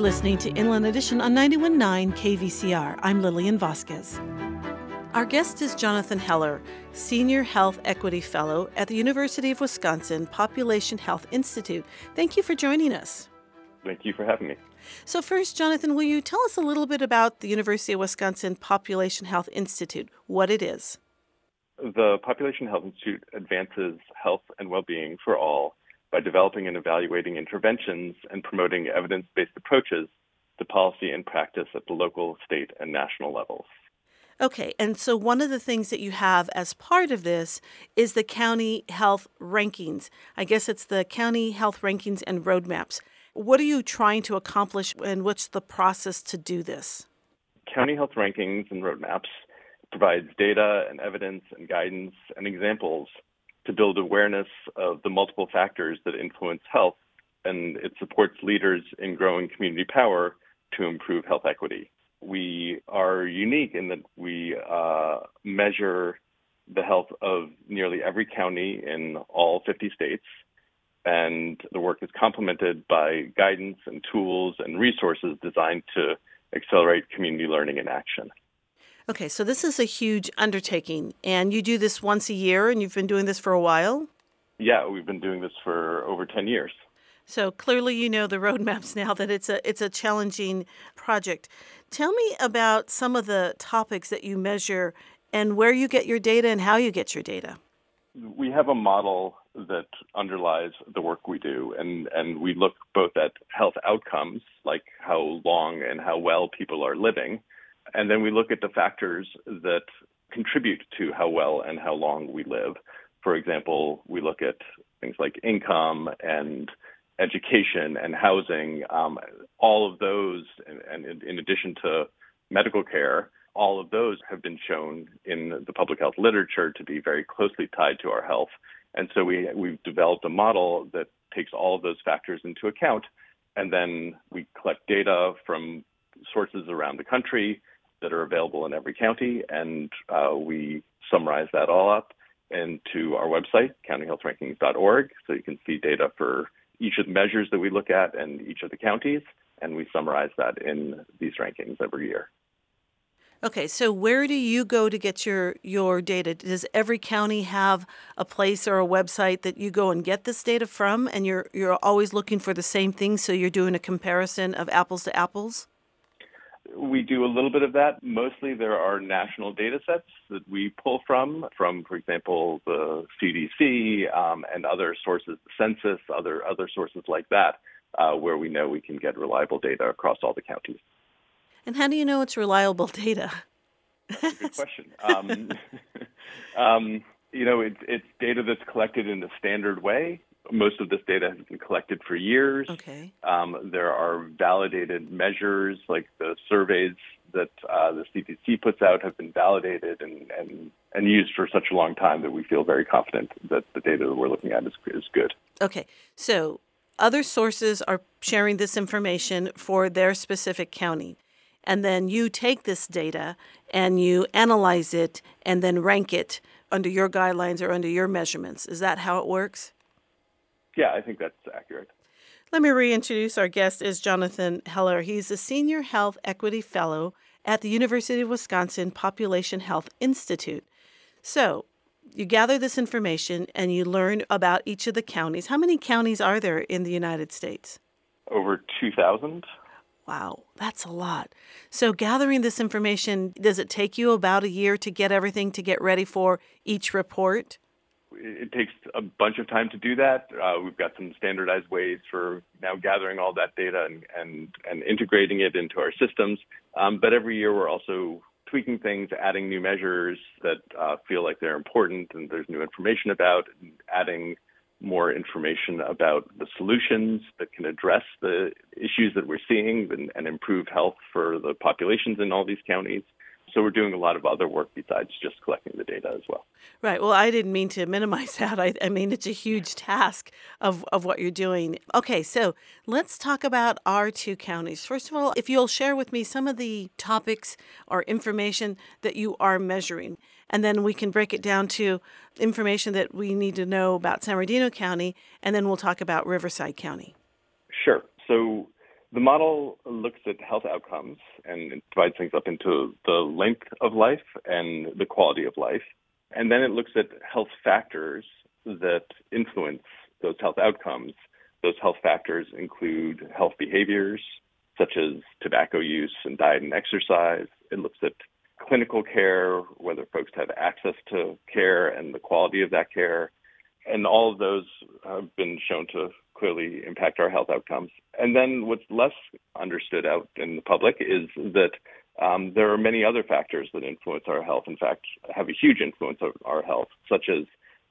listening to Inland Edition on 91.9 KVCR. I'm Lillian Vasquez. Our guest is Jonathan Heller, Senior Health Equity Fellow at the University of Wisconsin Population Health Institute. Thank you for joining us. Thank you for having me. So, first, Jonathan, will you tell us a little bit about the University of Wisconsin Population Health Institute, what it is? The Population Health Institute advances health and well being for all by developing and evaluating interventions and promoting evidence based approaches to policy and practice at the local, state, and national levels. Okay, and so one of the things that you have as part of this is the county health rankings. I guess it's the county health rankings and roadmaps. What are you trying to accomplish and what's the process to do this? County health rankings and roadmaps provides data and evidence and guidance and examples to build awareness of the multiple factors that influence health, and it supports leaders in growing community power to improve health equity. We are unique in that we uh, measure the health of nearly every county in all 50 states, and the work is complemented by guidance and tools and resources designed to accelerate community learning and action. Okay, so this is a huge undertaking, and you do this once a year, and you've been doing this for a while? Yeah, we've been doing this for over 10 years. So clearly you know the roadmaps now that it's a it's a challenging project. Tell me about some of the topics that you measure and where you get your data and how you get your data. We have a model that underlies the work we do and and we look both at health outcomes like how long and how well people are living and then we look at the factors that contribute to how well and how long we live. For example, we look at things like income and education and housing. Um, all of those, and, and in addition to medical care, all of those have been shown in the public health literature to be very closely tied to our health. And so we, we've developed a model that takes all of those factors into account. And then we collect data from sources around the country that are available in every county, and uh, we summarize that all up into our website, countyhealthrankings.org, so you can see data for each of the measures that we look at and each of the counties, and we summarize that in these rankings every year. Okay, so where do you go to get your your data? Does every county have a place or a website that you go and get this data from and you're you're always looking for the same thing so you're doing a comparison of apples to apples? We do a little bit of that. Mostly there are national data sets that we pull from, from, for example, the CDC um, and other sources, the census, other, other sources like that, uh, where we know we can get reliable data across all the counties. And how do you know it's reliable data? That's a good question. Um, um, you know, it, it's data that's collected in a standard way most of this data has been collected for years. Okay. Um, there are validated measures, like the surveys that uh, the CDC puts out, have been validated and, and, and used for such a long time that we feel very confident that the data that we're looking at is, is good. Okay. So other sources are sharing this information for their specific county. And then you take this data and you analyze it and then rank it under your guidelines or under your measurements. Is that how it works? Yeah, I think that's accurate. Let me reintroduce our guest is Jonathan Heller. He's a senior health equity fellow at the University of Wisconsin Population Health Institute. So, you gather this information and you learn about each of the counties. How many counties are there in the United States? Over 2,000. Wow, that's a lot. So, gathering this information, does it take you about a year to get everything to get ready for each report? It takes a bunch of time to do that. Uh, we've got some standardized ways for now gathering all that data and and, and integrating it into our systems. Um, but every year we're also tweaking things, adding new measures that uh, feel like they're important and there's new information about, adding more information about the solutions that can address the issues that we're seeing and, and improve health for the populations in all these counties. So we're doing a lot of other work besides just collecting the data as well. Right. Well, I didn't mean to minimize that. I, I, mean, it's a huge task of, of what you're doing. Okay, so let's talk about our two counties. First of all, if you'll share with me some of the topics or information that you are measuring, and then we can break it down to information that we need to know about San Bernardino County, and then we'll talk about Riverside County. Sure. So The model looks at health outcomes and divides things up into the length of life and the quality of life. And then it looks at health factors that influence those health outcomes. Those health factors include health behaviors such as tobacco use and diet and exercise. It looks at clinical care, whether folks have access to care and the quality of that care. And all of those have been shown to clearly impact our health outcomes. And then what's less understood out in the public is that um, there are many other factors that influence our health, in fact, have a huge influence on our health, such as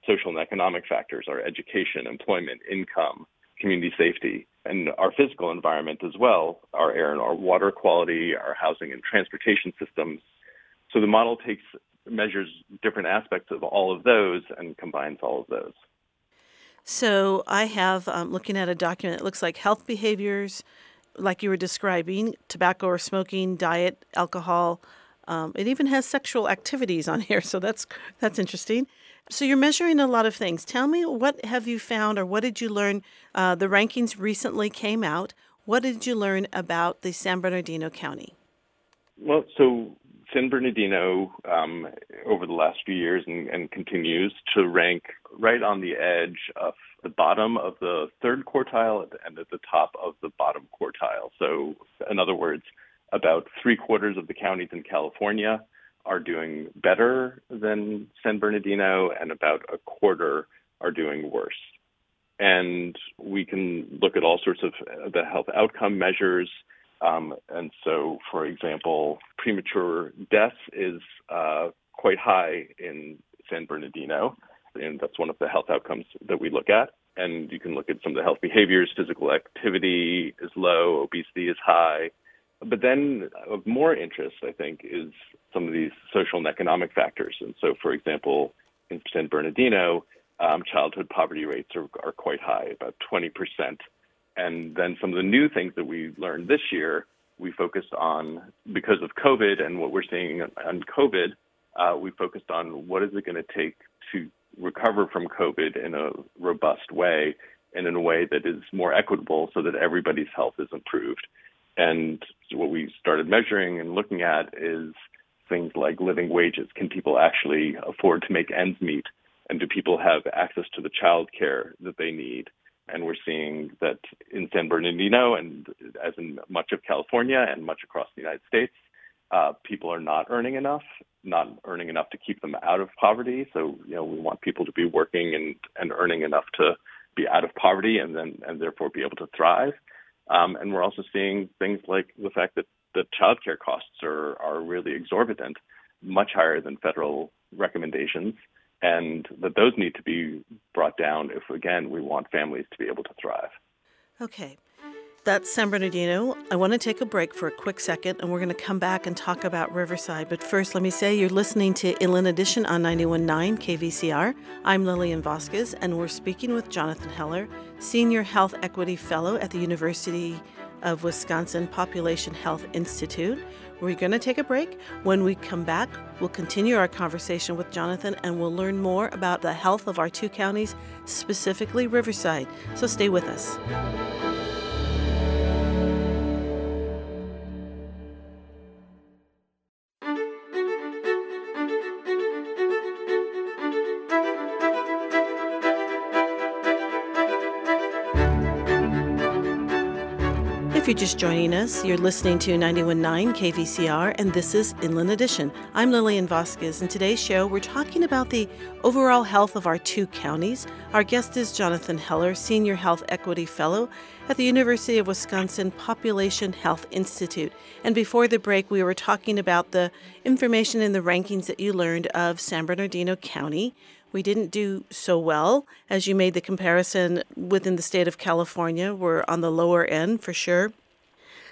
social and economic factors, our education, employment, income, community safety, and our physical environment as well, our air and our water quality, our housing and transportation systems. So the model takes measures different aspects of all of those and combines all of those. So I have um, looking at a document. It looks like health behaviors, like you were describing, tobacco or smoking, diet, alcohol. Um, it even has sexual activities on here, so that's that's interesting. So you're measuring a lot of things. Tell me what have you found, or what did you learn? Uh, the rankings recently came out. What did you learn about the San Bernardino County? Well, so San Bernardino um, over the last few years and, and, continues to rank right on the edge of the bottom of the third quartile and at the top of the bottom quartile. So, in other words, about three quarters of the counties in California are doing better than San Bernardino, and about a quarter are doing worse. And we can look at all sorts of the health outcome measures um, and so, for example, premature death is uh, quite high in San Bernardino, and that's one of the health outcomes that we look at. And you can look at some of the health behaviors. Physical activity is low, obesity is high. But then, of more interest, I think, is some of these social and economic factors. And so, for example, in San Bernardino, um, childhood poverty rates are, are quite high, about 20 percent and then some of the new things that we learned this year, we focused on because of COVID and what we're seeing on COVID. Uh, we focused on what is it going to take to recover from COVID in a robust way and in a way that is more equitable so that everybody's health is improved. And so what we started measuring and looking at is things like living wages. Can people actually afford to make ends meet? And do people have access to the child care that they need? And we're seeing that in San Bernardino and as in much of California and much across the United States, uh, people are not earning enough, not earning enough to keep them out of poverty. So, you know, we want people to be working and, and earning enough to be out of poverty and then and therefore be able to thrive. Um, and we're also seeing things like the fact that the childcare costs are, are really exorbitant, much higher than federal recommendations and that those need to be brought down if, again, we want families to be able to thrive. Okay. That's San Bernardino. I want to take a break for a quick second, and we're going to come back and talk about Riverside. But first, let me say you're listening to Inland Edition on 91.9 KVCR. I'm Lillian Vasquez, and we're speaking with Jonathan Heller, Senior Health Equity Fellow at the University of Wisconsin Population Health Institute. We're going to take a break. When we come back, we'll continue our conversation with Jonathan and we'll learn more about the health of our two counties, specifically Riverside. So stay with us. You're just joining us, you're listening to 919 KVCR, and this is Inland Edition. I'm Lillian Vasquez. In today's show, we're talking about the overall health of our two counties. Our guest is Jonathan Heller, Senior Health Equity Fellow at the University of Wisconsin Population Health Institute. And before the break, we were talking about the information in the rankings that you learned of San Bernardino County. We didn't do so well as you made the comparison within the state of California. We're on the lower end for sure.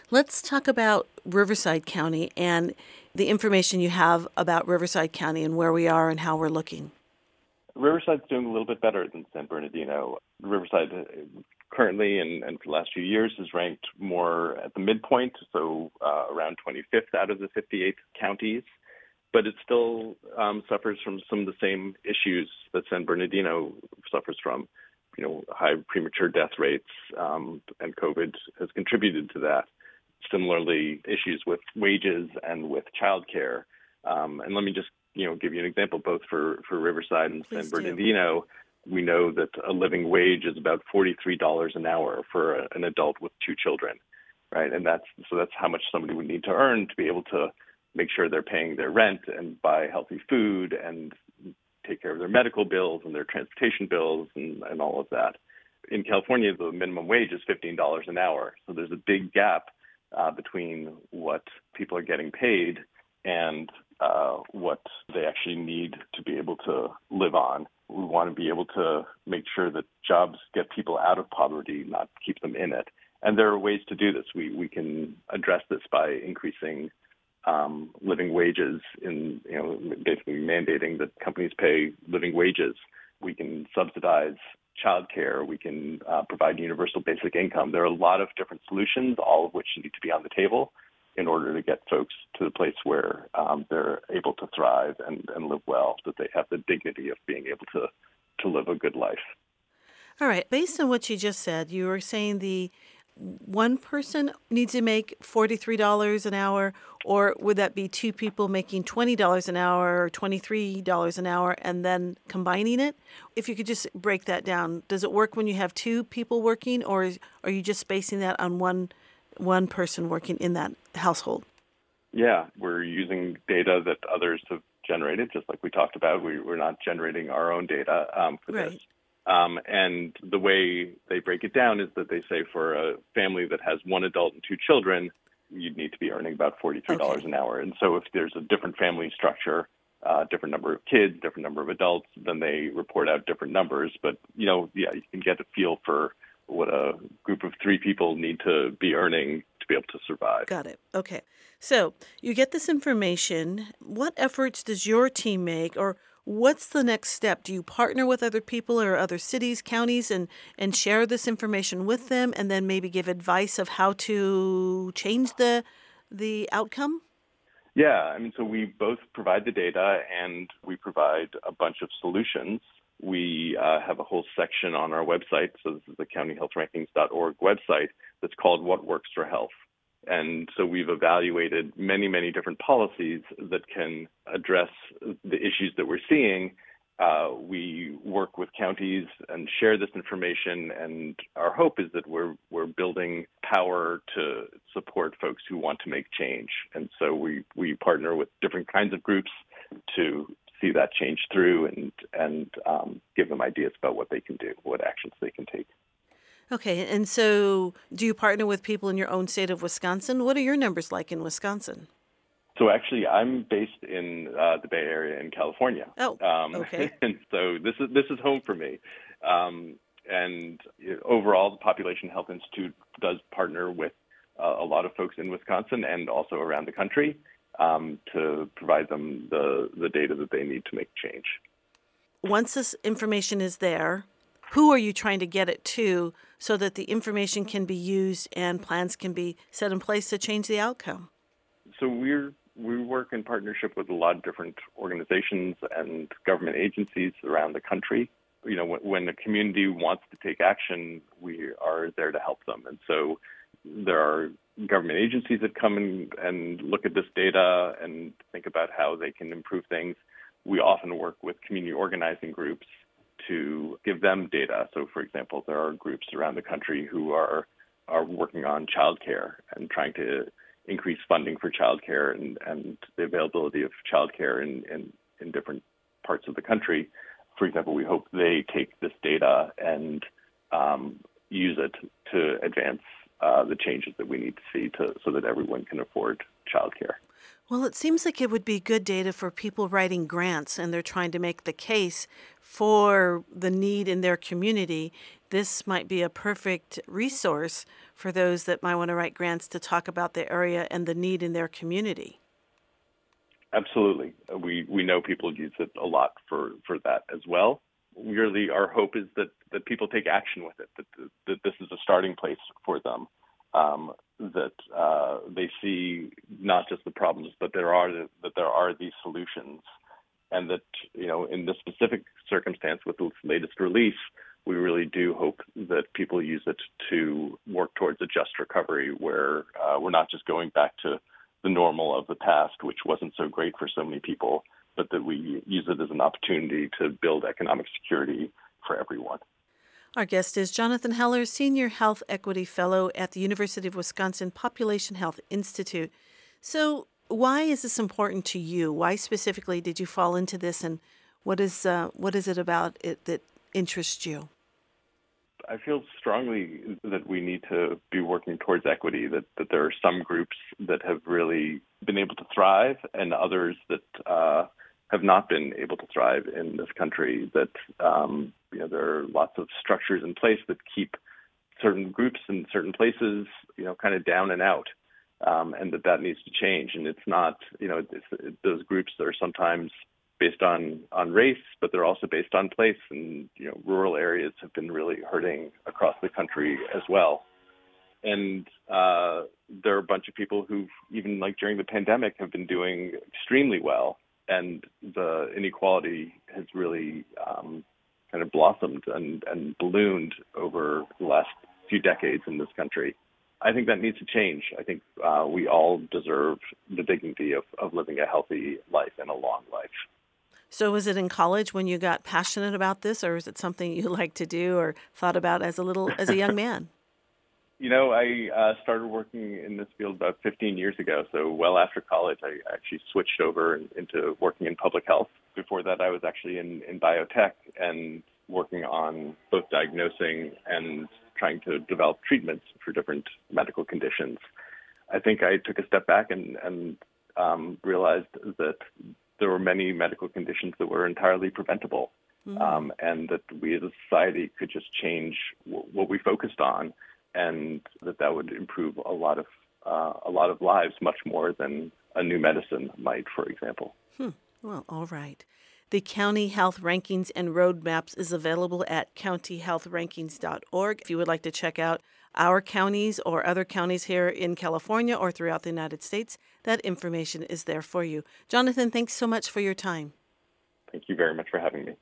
Let's talk about Riverside County and the information you have about Riverside County and where we are and how we're looking. Riverside's doing a little bit better than San Bernardino. Riverside uh, currently and, and, for the last few years is ranked more at the midpoint, so uh, around 25th out of the 58 counties but it still um, suffers from some of the same issues that San Bernardino suffers from. you know high premature death rates, um, and COVID has contributed to that. Similarly, issues with wages and with childcare. Um, and let me just you know give you an example, both for for Riverside and San Bernardino. We know that a living wage is about $43 an hour for a, an adult with two children, right? And that's so that's how much somebody would need to earn to be able to make sure they're paying their rent and buy healthy food and take care of their medical bills and their transportation bills and, and all of that. In California, the minimum wage is $15 an hour. So there's a big gap uh, between what people are getting paid and uh, what they actually need to be able to live on. We want to be able to make sure that jobs get people out of poverty, not keep them in it. And there are ways to do this. We we can address this by increasing um, living wages in you know basically mandating that companies pay living wages. We can subsidize childcare. We can uh, provide universal basic income. There are a lot of different solutions, all of which need to be on the table in order to get folks to the place where um, they're able to thrive and, and live well, that they have the dignity of being able to to live a good life. All right. Based on what you just said, you were saying the one person needs to make $43 an hour, or would that be two people making $20 an hour or $23 an hour and then combining it? If you could just break that down, does it work when you have two people working, or are you just basing that on one, one person working in that household? Yeah, we're using data that others have generated, just like we talked about. We, we're not generating our own data um, for right. this. Um, and the way they break it down is that they say for a family that has one adult and two children, you'd need to be earning about $43 okay. an hour. And so if there's a different family structure, uh, different number of kids, different number of adults, then they report out different numbers. But, you know, yeah, you can get a feel for what a group of three people need to be earning to be able to survive. Got it. Okay. So you get this information. What efforts does your team make, or What's the next step? Do you partner with other people or other cities, counties, and, and share this information with them and then maybe give advice of how to change the, the outcome? Yeah, I mean, so we both provide the data and we provide a bunch of solutions. We uh, have a whole section on our website. So, this is the countyhealthrankings.org website that's called What Works for Health. And so we've evaluated many, many different policies that can address the issues that we're seeing. Uh, we work with counties and share this information, and our hope is that we're we're building power to support folks who want to make change. And so we we partner with different kinds of groups to see that change through and and um, give them ideas about what they can do, what actions they can take. Okay, and so do you partner with people in your own state of Wisconsin? What are your numbers like in Wisconsin? So actually, I'm based in uh, the Bay Area in California. Oh, um, okay. And so this is this is home for me. Um, and overall, the Population Health Institute does partner with uh, a lot of folks in Wisconsin and also around the country um, to provide them the the data that they need to make change. Once this information is there, who are you trying to get it to so that the information can be used and plans can be set in place to change the outcome? So we're we work in partnership with a lot of different organizations and government agencies around the country. You know, when, when a community wants to take action, we are there to help them. And so there are government agencies that come in and look at this data and think about how they can improve things. We often work with community organizing groups to give them data. So, for example, there are groups around the country who are are working on childcare and trying to increase funding for childcare and, and the availability of childcare in, in, in different parts of the country. For example, we hope they take this data and um, use it to advance uh, the changes that we need to see to, so that everyone can afford childcare. Well, it seems like it would be good data for people writing grants and they're trying to make the case for the need in their community. This might be a perfect resource for those that might want to write grants to talk about the area and the need in their community. Absolutely. Uh, we, we know people use it a lot for, for that as well. Really, our hope is that, that people take action with it, that, that this is a starting place for them um, that uh, they see not just the problems, but there are that there are these solutions, and that you know in this specific circumstance with this latest release, we really do hope that people use it to work towards a just recovery where uh, we're not just going back to the normal of the past, which wasn't so great for so many people, but that we use it as an opportunity to build economic security for everyone. Our guest is Jonathan Heller, Senior Health Equity Fellow at the University of Wisconsin Population Health Institute. So, why is this important to you? Why specifically did you fall into this, and what is uh, what is it about it that interests you? I feel strongly that we need to be working towards equity, that, that there are some groups that have really been able to thrive and others that uh, have not been able to thrive in this country, that um, you know, there are lots of structures in place that keep certain groups in certain places, you know, kind of down and out. Um, and that that needs to change. And it's not, you know, it, those groups are sometimes based on on race, but they're also based on place. And you know, rural areas have been really hurting across the country as well. And uh, there are a bunch of people who, even like during the pandemic, have been doing extremely well. And the inequality has really um, kind of blossomed and, and ballooned over the last few decades in this country. I think that needs to change. I think uh, we all deserve the dignity of, of living a healthy life and a long life. So, was it in college when you got passionate about this, or is it something you like to do or thought about as a little as a young man? You know, I uh, started working in this field about 15 years ago. So, well after college, I actually switched over into working in public health. Before that, I was actually in, in biotech and working on both diagnosing and trying to develop treatments for different medical conditions. I think I took a step back and, and um, realized that there were many medical conditions that were entirely preventable, mm-hmm. um, and that we as a society could just change w- what we focused on, and that that would improve a lot of uh, a lot of lives much more than a new medicine might, for example. Hmm. Well, all right. The County Health Rankings and Roadmaps is available at countyhealthrankings.org. If you would like to check out our counties or other counties here in California or throughout the United States, that information is there for you. Jonathan, thanks so much for your time. Thank you very much for having me.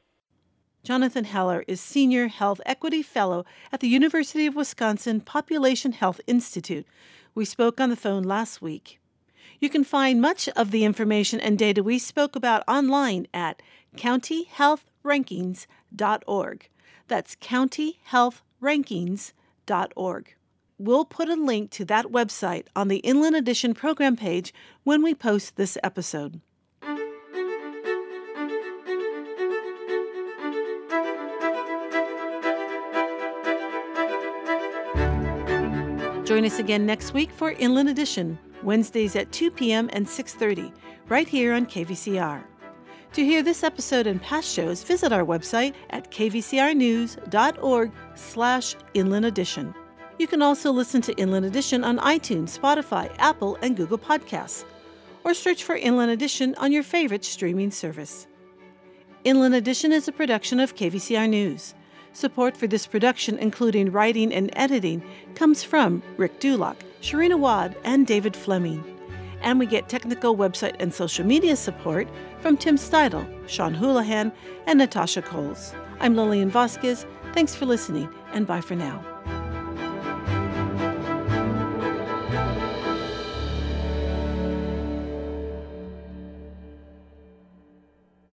Jonathan Heller is Senior Health Equity Fellow at the University of Wisconsin Population Health Institute. We spoke on the phone last week. You can find much of the information and data we spoke about online at countyhealthrankings.org. That's countyhealthrankings.org. We'll put a link to that website on the Inland Edition program page when we post this episode. Join us again next week for Inland Edition. Wednesdays at 2 p.m. and 6:30, right here on KVCR. To hear this episode and past shows, visit our website at kvcrnews.org/slash Inland Edition. You can also listen to Inland Edition on iTunes, Spotify, Apple, and Google Podcasts, or search for Inland Edition on your favorite streaming service. Inland Edition is a production of KVCR News. Support for this production, including writing and editing, comes from Rick Dulock, Sharina Wad, and David Fleming. And we get technical website and social media support from Tim Steidel, Sean Houlihan, and Natasha Coles. I'm Lillian Vasquez. Thanks for listening, and bye for now.